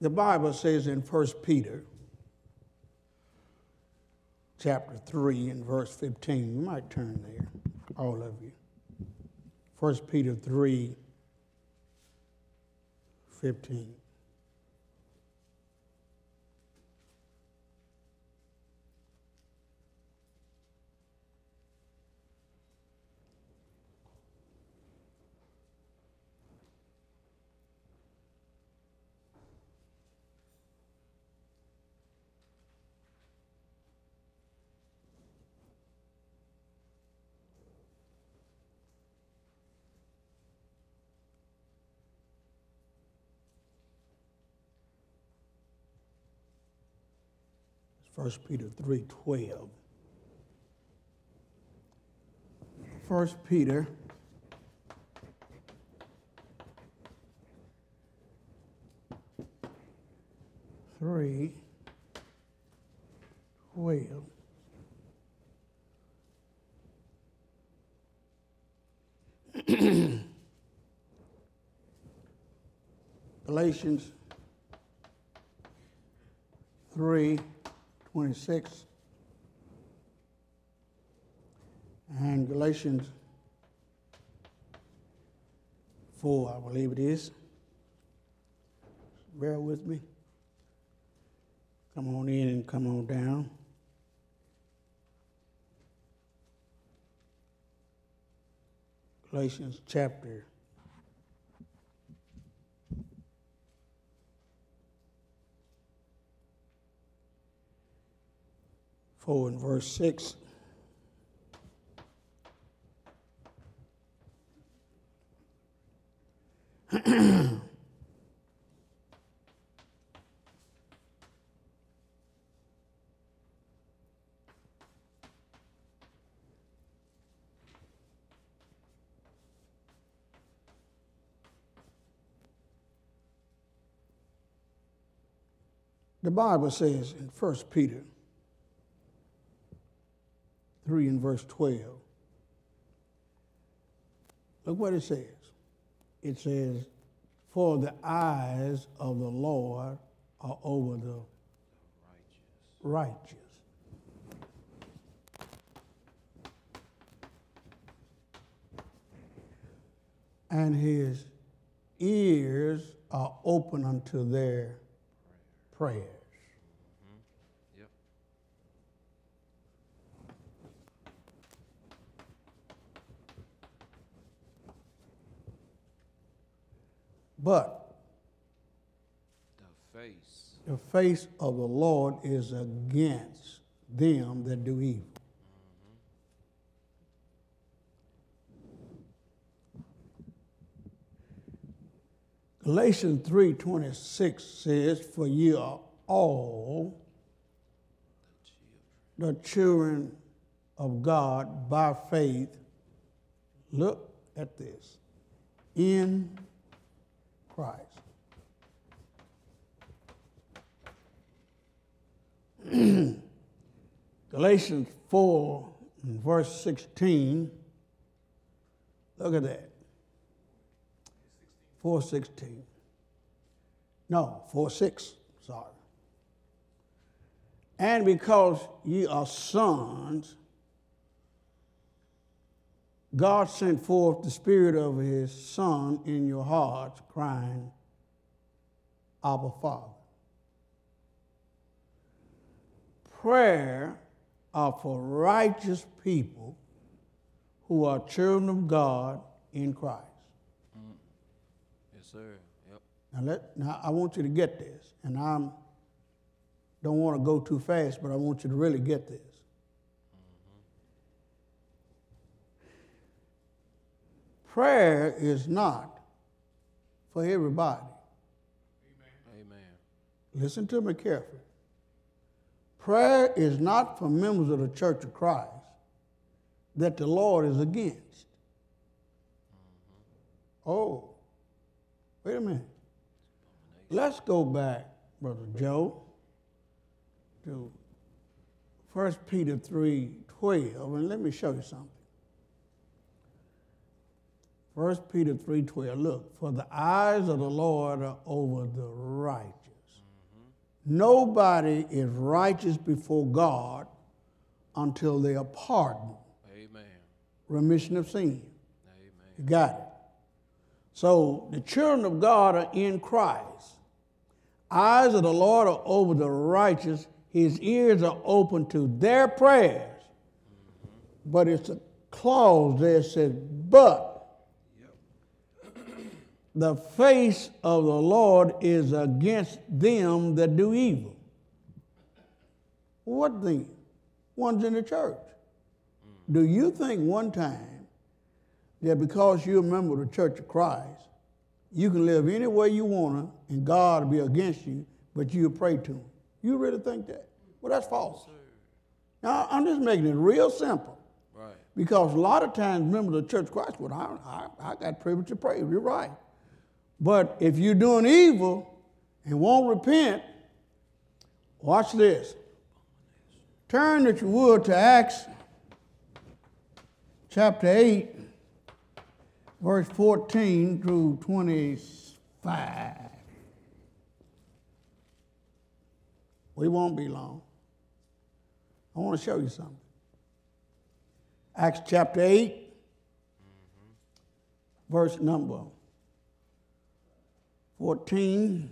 The Bible says in 1 Peter chapter 3 and verse 15, you might turn there, all of you. 1 Peter 3 15. First Peter 3:12. First Peter three twelve. Galatians three 26 and Galatians 4, I believe it is. Bear with me. Come on in and come on down. Galatians chapter 4 and verse 6. the Bible says in 1 Peter 3 and verse 12. Look what it says. It says, For the eyes of the Lord are over the righteous. And his ears are open unto their prayers. But the face, the face of the Lord is against them that do evil. Galatians 3:26 says, "For ye are all the children of God by faith." Look at this. In Christ. Galatians 4, verse 16. Look at that. 416. No, 4 6, sorry. And because ye are sons, God sent forth the Spirit of His Son in your hearts, crying, Abba, Father. Prayer are for righteous people who are children of God in Christ. Mm. Yes, sir. Yep. Now, let, now I want you to get this, and I don't want to go too fast, but I want you to really get this. Prayer is not for everybody. Amen. Listen to me carefully. Prayer is not for members of the Church of Christ that the Lord is against. Mm-hmm. Oh, wait a minute. Let's go back, Brother Joe, to 1 Peter 3 12, and let me show you something. 1 Peter 3.12, look, for the eyes of the Lord are over the righteous. nobody is righteous before God until they are pardoned, Amen. remission of sin. Amen. You got it. So the children of God are in Christ. Eyes of the Lord are over the righteous. His ears are open to their prayers. But it's a clause there that says, but the face of the Lord is against them that do evil. What then? One's in the church. Do you think one time that because you're a member of the Church of Christ, you can live any way you want to and God will be against you, but you'll pray to Him? You really think that? Well, that's false. Now, I'm just making it real simple. Right. Because a lot of times members of the Church of Christ, well, I, I, I got privilege to pray. You're right. But if you're doing evil and won't repent, watch this. Turn, if you would, to Acts chapter 8, verse 14 through 25. We won't be long. I want to show you something. Acts chapter 8, verse number 14.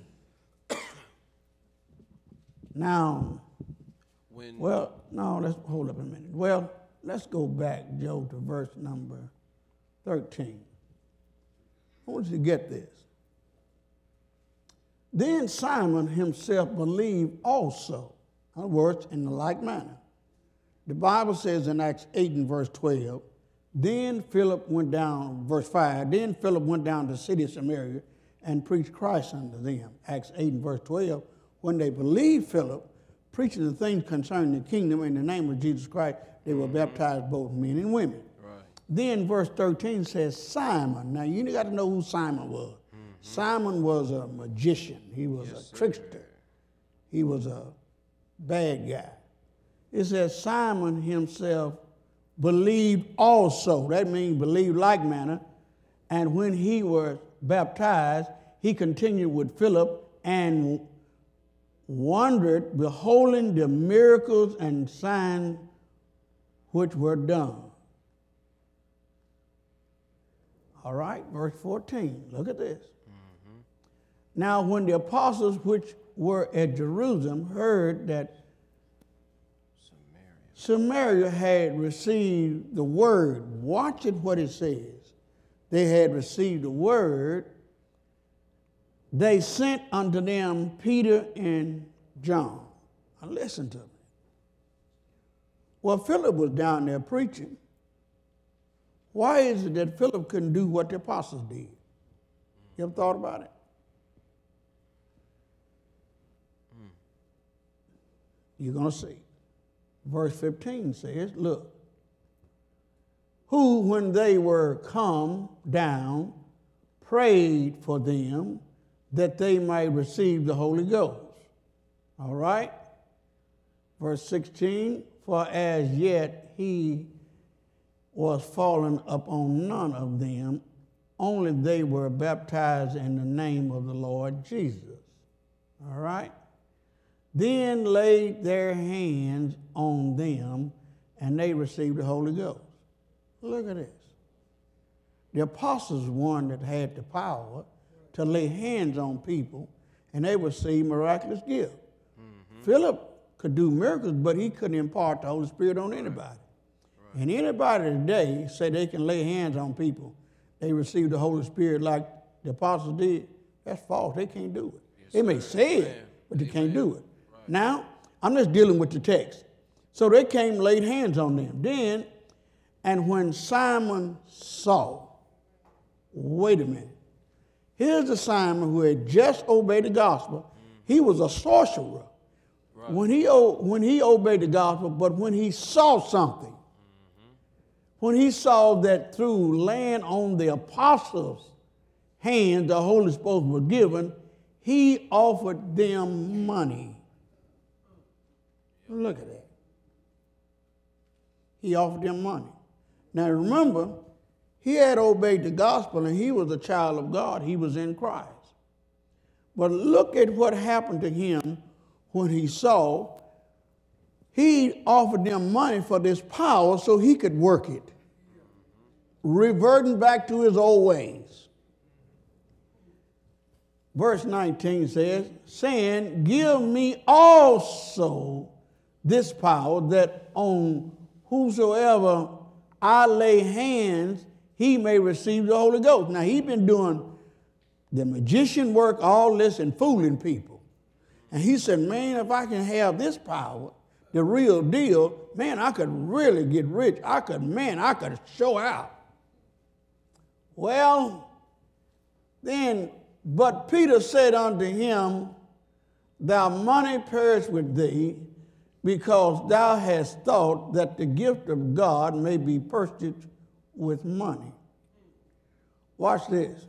Now, When well, no, let's hold up a minute. Well, let's go back, Joe, to verse number 13. I want you to get this. Then Simon himself believed also, in other words, in the like manner. The Bible says in Acts 8 and verse 12, then Philip went down, verse 5, then Philip went down to the city of Samaria and preached Christ unto them. Acts 8 and verse 12, when they believed Philip, preaching the things concerning the kingdom in the name of Jesus Christ, they were mm-hmm. baptized both men and women. right. Then verse 13 says Simon. Now you got to know who Simon was. Mm-hmm. Simon was a magician. He was a trickster. He was a bad guy. It says Simon himself believed also. That means believed like manner. And when he was baptized, he continued with Philip and wondered, beholding the miracles and signs which were done. All right, verse 14. Look at this. Mm-hmm. Now, when the apostles which were at Jerusalem heard that Samaria. Samaria had received the word, watch it what it says. They had received the word. They sent unto them Peter and John. Now listen to me. Well, Philip was down there preaching. Why is it that Philip couldn't do what the apostles did? You ever thought about it? Hmm. You're going to see. Verse 15 says, Look, who, when they were come down, prayed for them that they might receive the Holy Ghost. All right? Verse 16, for as yet he was fallen upon none of them, only they were baptized in the name of the Lord Jesus. All right? Then laid their hands on them, and they received the Holy Ghost. Look at this. The apostles were one that had the power to lay hands on people, and they would see miraculous gifts. Philip could do miracles, but he couldn't impart the Holy Spirit on anybody. And anybody today say they can lay hands on people, they receive the Holy Spirit like the apostles did. That's false. They can't do it. they may say it, but they can't do it. Now, I'm just dealing with the text. So they came, laid hands on them. Then, and when Simon saw, wait a minute, here's the Simon who had just obeyed the gospel. He was a sorcerer. When, he, when he obeyed the gospel, but when he saw something, when he saw that through laying on the apostles' hands the Holy Spirit was given, he offered them money. Look at that. He offered them money. Now remember, he had obeyed the gospel and he was a child of God. He was in Christ. But look at what happened to him when he saw, he offered them money for this power so he could work it, reverting back to his old ways. Verse 19 says, saying, Give me also this power that on whosoever I lay hands, he may receive the Holy Ghost. Now, he's been doing the magician work, all this, and fooling people. And he said, Man, if I can have this power, the real deal, man, I could really get rich. I could, man, I could show out. Well, then, but Peter said unto him, Thy money perish with thee, because thou hast thought that the gift of God may be purchased with money. Watch this.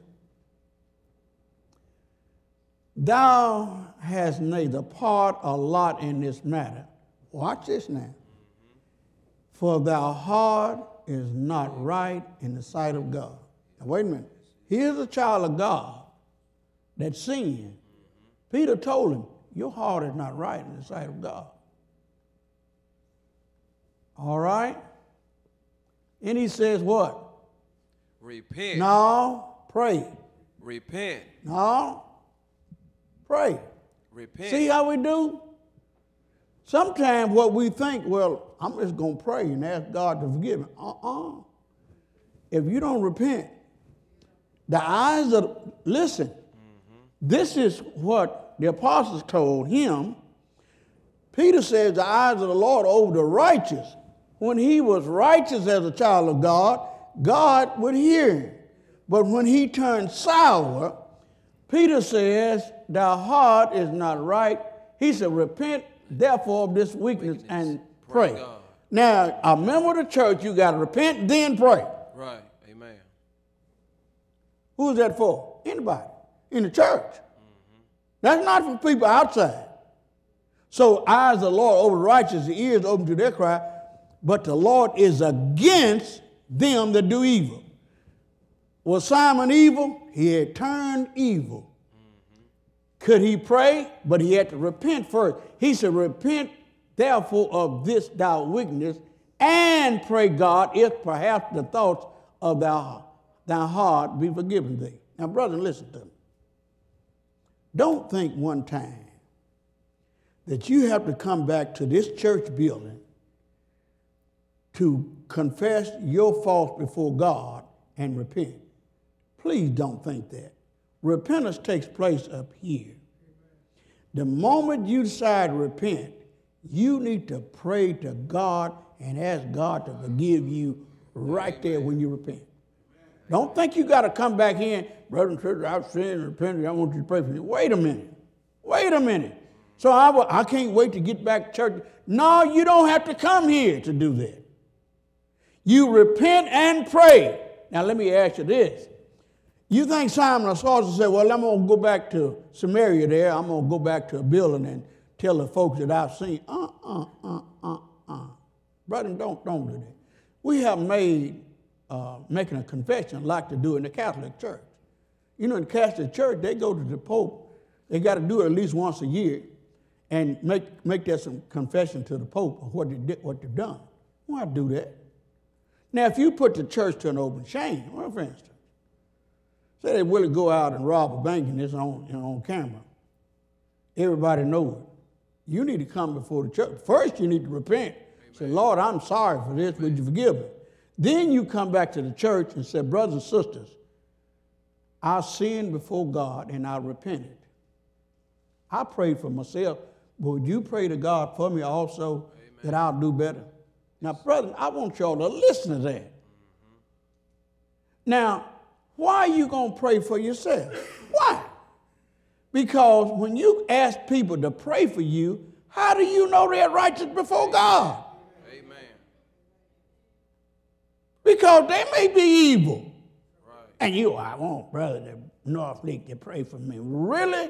Thou hast neither part or lot in this matter. Watch this now. For thy heart is not right in the sight of God. Now, wait a minute. Here's a child of God that sinned. Peter told him, Your heart is not right in the sight of God. All right? And he says, What? Repent. No, pray. Repent. No, pray. Repent. See how we do? Sometimes what we think, well, I'm just going to pray and ask God to forgive me. Uh uh If you don't repent, the eyes of, listen, this is what the apostles told him. Peter says the eyes of the Lord over the righteous. When he was righteous as a child of God, God would hear him. But when he turned sour, Peter says, Thy heart is not right. He said, Repent therefore of this weakness, and pray. Pray Now, a member of the church, you got to repent, then pray. Right. Amen. Who is that for? Anybody in the church. That's not for people outside. So, eyes of the Lord over the righteous, the ears open to their cry, but the Lord is against them that do evil. Was Simon evil? He had turned evil. Could he pray? But he had to repent first. He said, Repent therefore of this thy weakness, and pray God if perhaps the thoughts of thy, thy heart be forgiven thee. Now, brother, listen to me. Don't think one time that you have to come back to this church building to confess your faults before God and repent. Please don't think that. Repentance takes place up here. The moment you decide to repent, you need to pray to God and ask God to forgive you right there when you repent. Don't think you got to come back in, brother and sister, I've sinned and repented. I want you to pray for me. Wait a minute. Wait a minute. So I, I can't wait to get back to church. No, you don't have to come here to do that. You repent and pray. Now, let me ask you this. You think Simon the sorcerer said, Well, I'm going to go back to Samaria there. I'm going to go back to a building and tell the folks that I've seen. Uh, uh, uh, uh, uh. Brother, don't, don't do that. We have made uh, making a confession like to do in the Catholic Church. You know, in the Catholic Church, they go to the Pope. They got to do it at least once a year and make, make that some confession to the Pope of what, they did, what they've done. Why do that? Now, if you put the church to an open shame, well, for instance, say they really go out and rob a bank and it's on, you know, on camera, everybody know it. You need to come before the church. First, you need to repent. Say, Lord, I'm sorry for this. Would you forgive me? Then you come back to the church and say, brothers and sisters, I sinned before God and I repented. I prayed for myself, but would you pray to God for me also that I'll do better? Now, brother, I want y'all to listen to that. Now, why are you going to pray for yourself? Why? Because when you ask people to pray for you, how do you know they're righteous before God? Amen. Because they may be evil. Right. And you, I want brother to North Lake to pray for me. Really?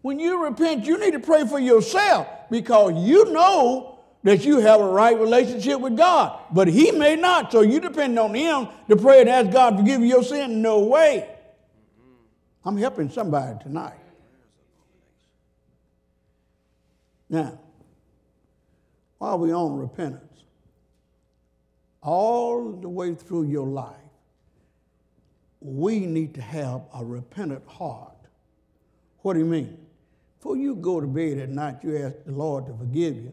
When you repent, you need to pray for yourself because you know that you have a right relationship with God. But he may not. So you depend on him to pray and ask God to forgive you your sin. No way. I'm helping somebody tonight. Now, while we on repentance, all the way through your life, we need to have a repentant heart. What do you mean? Before you go to bed at night, you ask the Lord to forgive you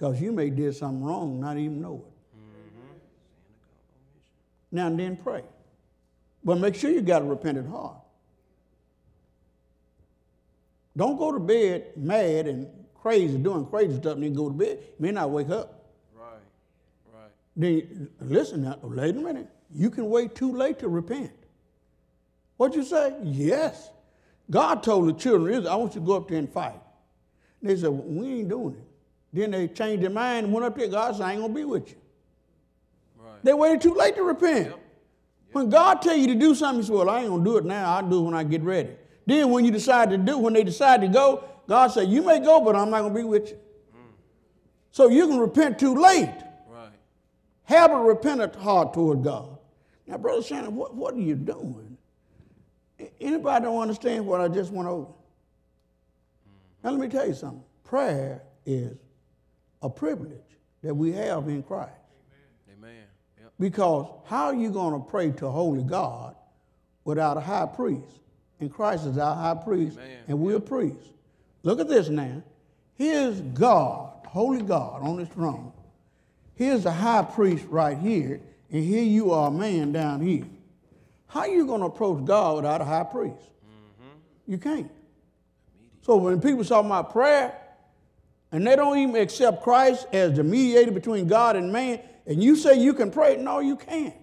because you may did something wrong, not even know it. Mm-hmm. Now and then pray. But make sure you got a repentant heart. Don't go to bed mad and crazy, doing crazy stuff, and then go to bed. You may not wake up. Right. Right. Then listen now, wait a minute. You can wait too late to repent. What'd you say? Yes. God told the children, I want you to go up there and fight. They said, we ain't doing it. Then they changed their mind and went up there. God said, I ain't gonna be with you. Right. They waited too late to repent. Yep. When God tell you to do something, you say, well, I ain't gonna do it now. I'll do it when I get ready. Then when you decide to do, when they decide to go, God said, you may go, but I'm not gonna be with you. Mm. So you can repent too late. Right. Have a repentant heart toward God. Now, Brother Shannon, what, what are you doing? Anybody don't understand what I just went over? Now, let me tell you something. Prayer is a privilege that we have in Christ. Amen. Yep. Because how are you going to pray to a holy God without a high priest? And Christ is our high priest, Amen. and we're priests. Look at this now. Here's God, holy God, on his throne. Here's the high priest right here, and here you are, a man down here. How are you going to approach God without a high priest? Mm-hmm. You can't. So when people talk about prayer, and they don't even accept Christ as the mediator between God and man, and you say you can pray, no, you can't.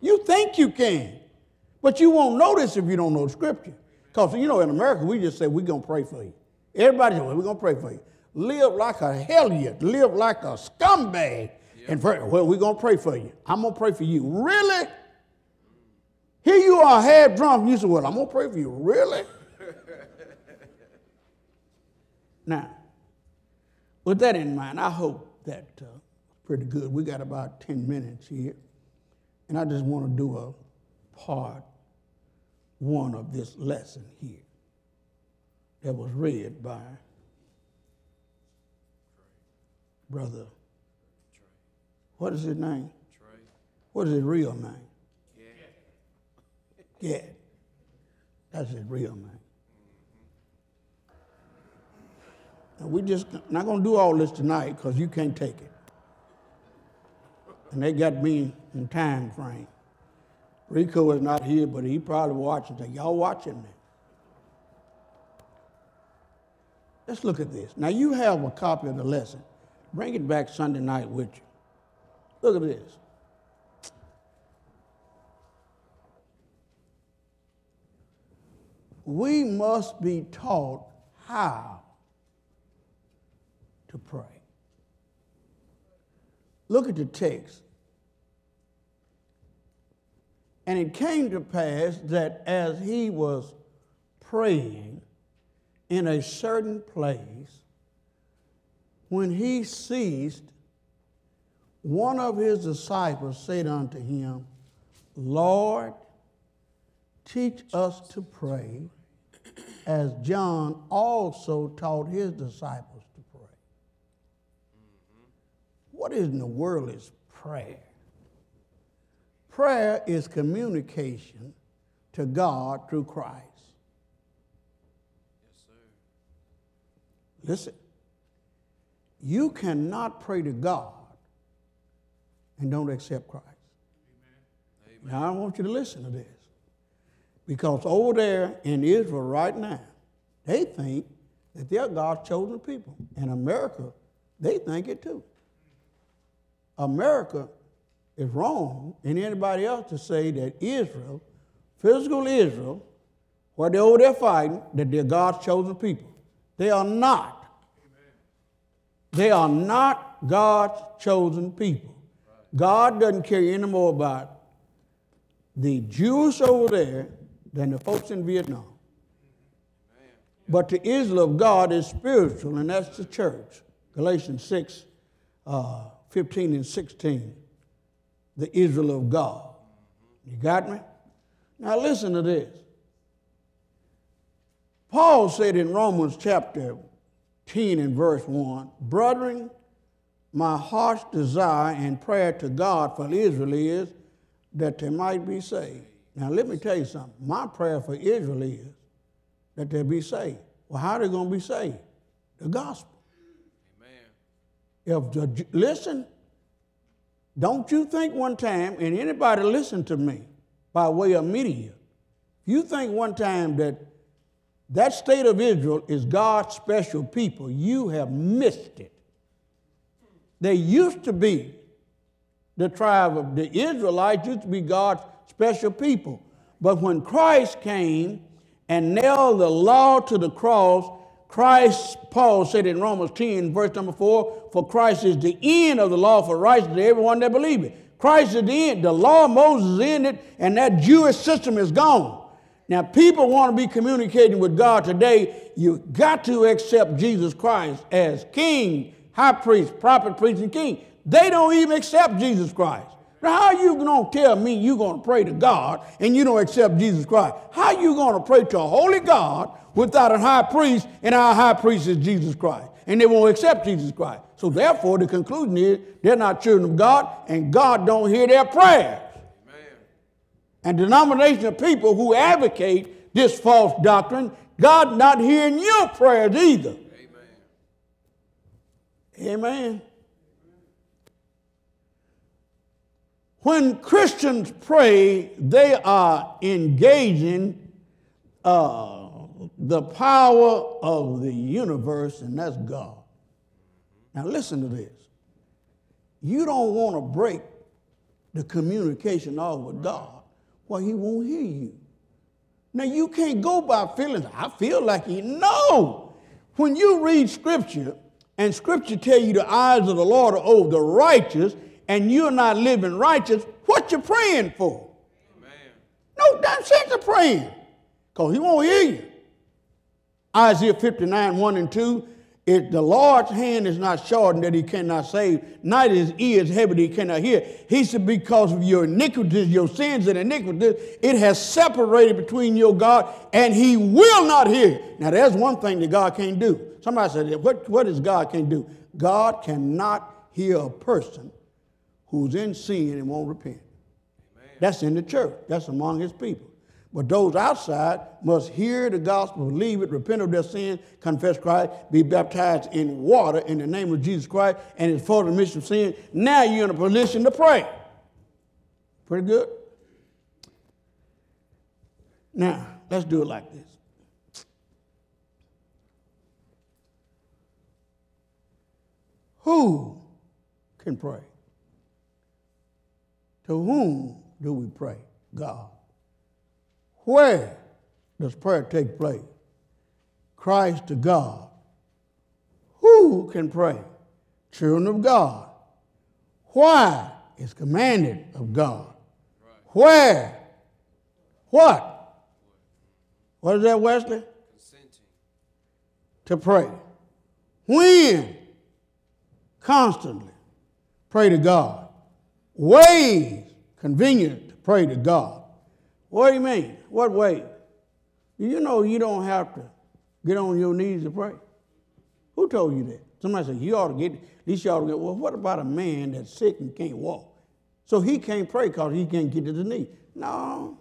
You think you can, but you won't know this if you don't know the scripture. Because, you know, in America, we just say we're going to pray for you. Everybody says, well, we're going to pray for you. Live like a hellion, live like a scumbag, and pray, well, we're going to pray for you. I'm going to pray for you. Really? Here you are, half drunk. You say, well, I'm going to pray for you. Really? now, with that in mind, I hope that uh, pretty good. We got about 10 minutes here, and I just want to do a part one of this lesson here that was read by Brother. What is his name? Trey. What is his real name? Yeah. Gad. That's his real name. And we just not gonna do all this tonight because you can't take it. And they got me in time frame. Rico is not here, but he probably watching. Say, y'all watching me? Let's look at this. Now you have a copy of the lesson. Bring it back Sunday night with you. Look at this. we must be taught how to pray. Look at the text. And it came to pass that as he was praying in a certain place, when he ceased, one of his disciples said unto him, Lord, teach us to pray as John also taught his disciples to pray. What in the world is prayer? Prayer is communication to God through Christ. Yes, sir. Listen, you cannot pray to God and don't accept Christ. Now, I want you to listen to this. Because over there in Israel right now, they think that they're God's chosen people. And America, they think it too. America is wrong, and anybody else to say that Israel, physical Israel, where they're over there fighting, that they're God's chosen people. They are not. They are not God's chosen people. God doesn't care any more about the Jews over there than the folks in Vietnam. But the Israel of God is spiritual, and that's the church. Galatians 6, uh, 15 and 16. The Israel of God. You got me? Now listen to this. Paul said in Romans chapter 10 and verse 1 Brethren, my heart's desire and prayer to God for Israel is that they might be saved. Now, let me tell you something. My prayer for Israel is that they be saved. Well, how are they going to be saved? The gospel. If the, listen, don't you think one time, and anybody listen to me by way of media, you think one time that that state of Israel is God's special people, you have missed it. They used to be the tribe of the Israelites, used to be God's special people. But when Christ came and nailed the law to the cross, Christ, Paul said in Romans 10, verse number 4, for Christ is the end of the law for righteousness to everyone that believes. Christ is the end. The law of Moses it, and that Jewish system is gone. Now, people want to be communicating with God today. You got to accept Jesus Christ as King, High Priest, Prophet, Priest, and King. They don't even accept Jesus Christ. Now, how are you going to tell me you're going to pray to God and you don't accept Jesus Christ? How are you going to pray to a holy God without a high priest and our high priest is Jesus Christ? And they won't accept Jesus Christ. So therefore, the conclusion is they're not children of God and God don't hear their prayers. Amen. And denomination of people who advocate this false doctrine, God not hearing your prayers either. Amen. Amen. When Christians pray, they are engaging uh, the power of the universe, and that's God. Now, listen to this. You don't want to break the communication off with God, well, He won't hear you. Now, you can't go by feelings. I feel like He. No. When you read Scripture, and Scripture tell you the eyes of the Lord are over the righteous, and you're not living righteous, what you praying for? Amen. No damn sense of praying, because he won't hear you. Isaiah 59, 1 and 2, if the Lord's hand is not shortened that he cannot save, neither his ears heavy that he cannot hear. He said, because of your iniquities, your sins and iniquities, it has separated between your God, and he will not hear. Now, there's one thing that God can't do. Somebody said, what, what is God can't do? God cannot hear a person who's in sin and won't repent. That's in the church. That's among his people. But those outside must hear the gospel, believe it, repent of their sin, confess Christ, be baptized in water in the name of Jesus Christ, and it's for the remission of sin. Now you're in a position to pray. Pretty good? Now, let's do it like this. Who can pray? To whom do we pray? God. Where does prayer take place? Christ to God. Who can pray? Children of God. Why is commanded of God? Where? What? What is that, Wesley? Consenting. To pray. When? Constantly. Pray to God. Ways convenient to pray to God. What do you mean? What way? You know you don't have to get on your knees to pray? Who told you that? Somebody said, you ought to get, at least you ought to get, well, what about a man that's sick and can't walk? So he can't pray because he can't get to the knee. No.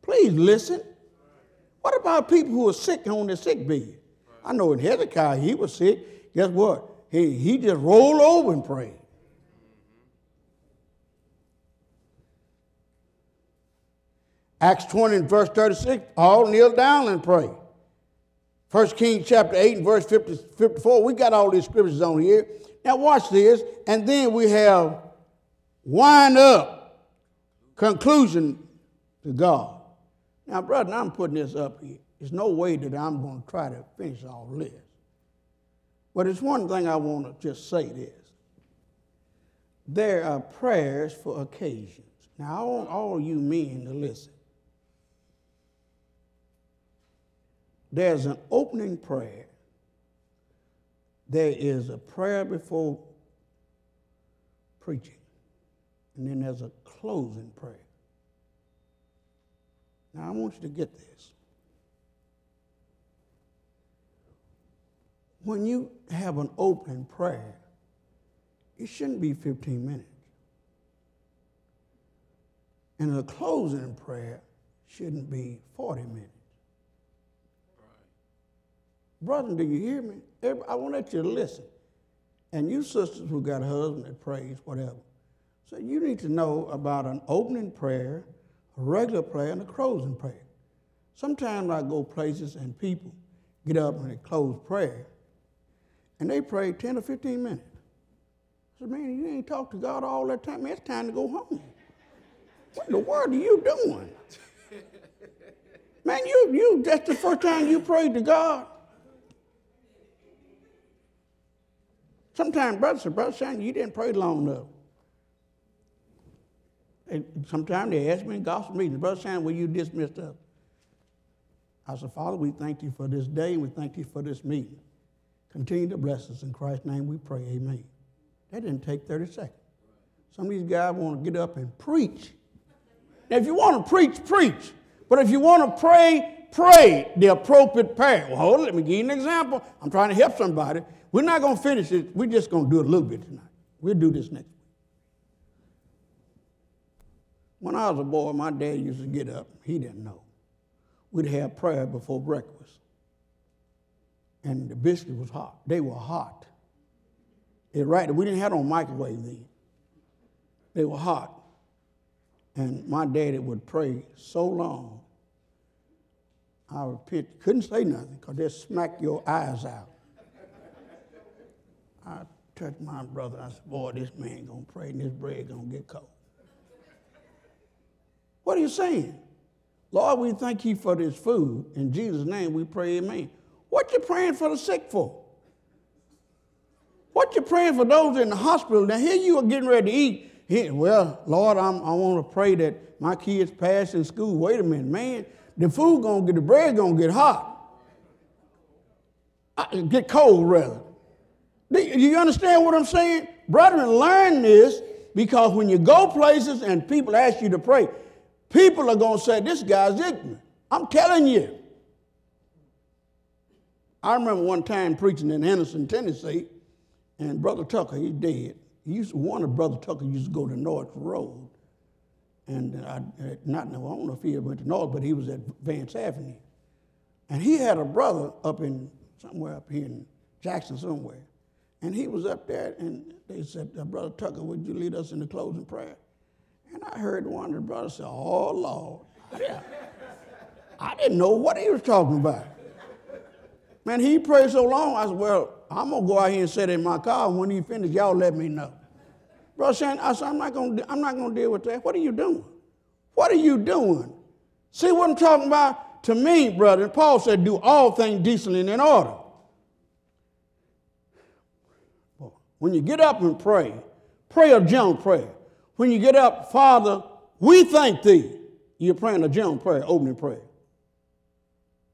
Please listen. What about people who are sick on their sick bed? I know in Hezekiah, he was sick. Guess what? He, he just rolled over and prayed. Acts 20 and verse 36, all kneel down and pray. 1 Kings chapter 8 and verse 50, 54, we got all these scriptures on here. Now watch this, and then we have wind up conclusion to God. Now, brother, I'm putting this up here. There's no way that I'm going to try to finish all this. But it's one thing I want to just say this. There are prayers for occasions. Now, I want all you men to listen. There's an opening prayer. There is a prayer before preaching. And then there's a closing prayer. Now, I want you to get this. when you have an opening prayer, it shouldn't be 15 minutes. And a closing prayer shouldn't be 40 minutes. Brother, do you hear me? I want you to listen. And you sisters who got a husband that prays, whatever. So you need to know about an opening prayer, a regular prayer, and a closing prayer. Sometimes I go places and people get up and they close prayer, and they pray 10 or 15 minutes. I said, man, you ain't talked to God all that time. Man, it's time to go home. What in the world are you doing? Man, you, you that's the first time you prayed to God. Sometimes, brother, brother, son, you didn't pray long enough. And sometimes they ask me in gospel meetings, brother, son, will you dismiss us? I said, Father, we thank you for this day we thank you for this meeting. Continue to bless us. In Christ's name we pray, amen. That didn't take 30 seconds. Some of these guys want to get up and preach. Now, if you want to preach, preach. But if you want to pray, pray the appropriate prayer. Well, hold it, let me give you an example. I'm trying to help somebody. We're not going to finish it. We're just going to do a little bit tonight. We'll do this next week. When I was a boy, my dad used to get up. He didn't know. We'd have prayer before breakfast. And the biscuit was hot. They were hot. It right. We didn't have no microwave then. They were hot. And my daddy would pray so long. I pitch, couldn't say nothing because they'd smack your eyes out. I touched my brother. I said, Boy, this man gonna pray and this bread gonna get cold. What are you saying? Lord, we thank you for this food. In Jesus' name we pray, amen. What you praying for the sick for? What you praying for those in the hospital? Now here you are getting ready to eat. Here, well, Lord, I'm, i want to pray that my kids pass in school. Wait a minute, man. The food gonna get, the bread gonna get hot. Get cold, rather. Do you understand what I'm saying? Brethren, learn this because when you go places and people ask you to pray, people are to say, This guy's ignorant. I'm telling you. I remember one time preaching in Henderson, Tennessee, and Brother Tucker, he's dead. He used to, one of Brother Tucker used to go to North Road. And I, not, know I don't know if he went to North, but he was at Vance Avenue. And he had a brother up in, somewhere up here in Jackson somewhere. And he was up there, and they said, uh, Brother Tucker, would you lead us in the closing prayer? And I heard one of the brothers say, Oh, Lord. Yeah. I didn't know what he was talking about. Man, he prayed so long, I said, Well, I'm to go out here and sit in my car, and when he finished, y'all let me know. Brother Shannon, I said, I'm not to I'm not to deal with that. What are you doing? What are you doing? See what I'm talking about? To me, brother, Paul said, do all things decently and in order. When you get up and pray, pray a general prayer. When you get up, Father, we thank thee. You're praying a general prayer, opening prayer.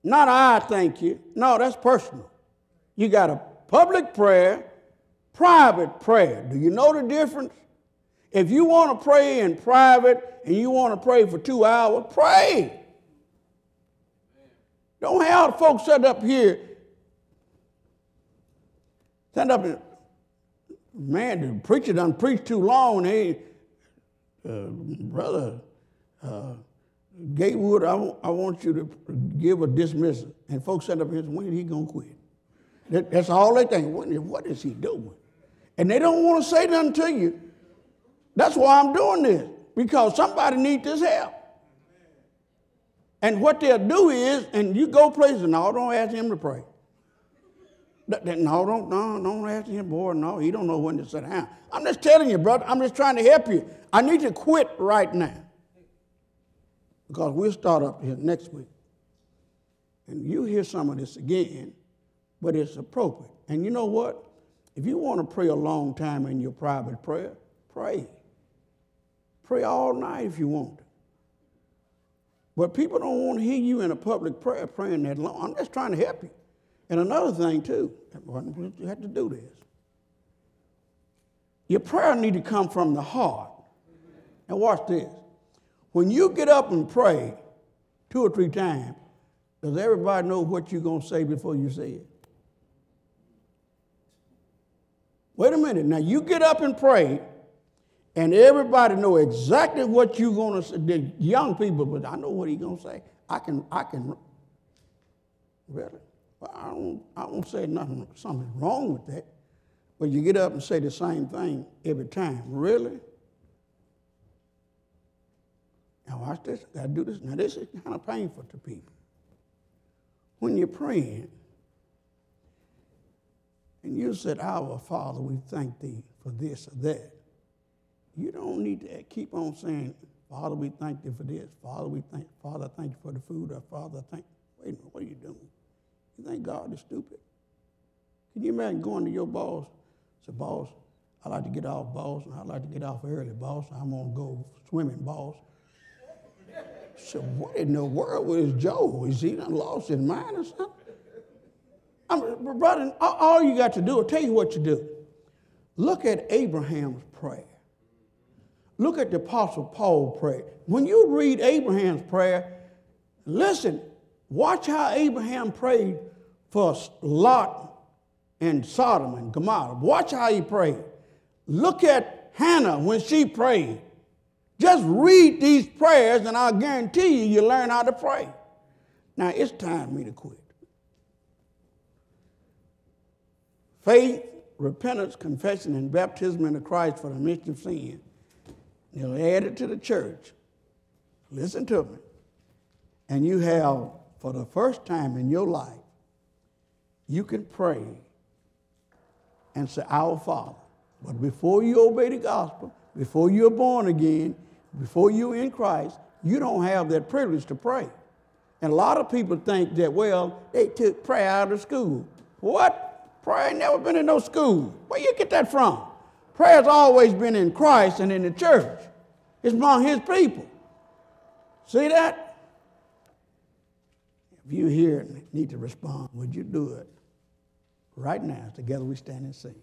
Not I thank you. No, that's personal. You got a public prayer, private prayer. Do you know the difference? If you want to pray in private and you want to pray for two hours, pray. Don't have folks set up here, stand up and man, the preacher done preached too long. He, uh, brother uh, Gatewood, I, w- I want you to give a dismissal. And folks said up here, when he going to quit? That, that's all they think. What is he doing? And they don't want to say nothing to you. That's why I'm doing this, because somebody needs this help. And what they'll do is, and you go places, no, don't ask him to pray. No, don't, no, don't ask him, boy, no, he don't know when to sit down. I'm just telling you, brother, I'm just trying to help you. I need to quit right now. Because we'll start up here next week. And you hear some of this again, but it's appropriate. And you know what? If you want to pray a long time in your private prayer, pray. Pray all night if you want. But people don't want to hear you in a public prayer praying that long. I'm just trying to help you. And another thing, too, you have to do this. Your prayer need to come from the heart. Now watch this. When you get up and pray two or three times, does everybody know what you're going to say before you say it? Wait a minute. Now you get up and pray, and everybody know exactly what you're gonna say. The young people, but I know what he's gonna say. I can, I can. Really? Well, I don't, I don't say nothing, something wrong with that. But you get up and say the same thing every time. Really? Now watch this. I do this. Now this is kind of painful to people. When you're praying, and you said, Our Father, we thank thee for this or that. You don't need to keep on saying, Father, we thank thee for this. Father, we thank, Father, thank you for the food. Or Father, thank. Wait a minute, what are you doing? You think God is stupid? Can you imagine going to your boss? Say, boss, I like to get off, boss, and I like to get off early, boss. I'm gonna go swimming, boss. So what in the world was Joe? Is he lost his mind or something? I mean, brother, all you got to do, I'll tell you what you do. Look at Abraham's prayer. Look at the Apostle Paul's prayer. When you read Abraham's prayer, listen, watch how Abraham prayed for Lot and Sodom and Gomorrah. Watch how he prayed. Look at Hannah when she prayed. Just read these prayers, and I'll guarantee you, you learn how to pray. Now, it's time for me to quit. Faith, repentance, confession, and baptism into Christ for the remission of sin. They'll add it to the church. Listen to me. And you have, for the first time in your life, you can pray and say, Our Father. But before you obey the gospel, before you're born again, before you're in Christ, you don't have that privilege to pray. And a lot of people think that, well, they took prayer out of school. What? Prayer ain't never been in no school. Where you get that from? Prayer's always been in Christ and in the church. It's among his people. See that? If you here need to respond, would you do it right now? Together we stand and sing.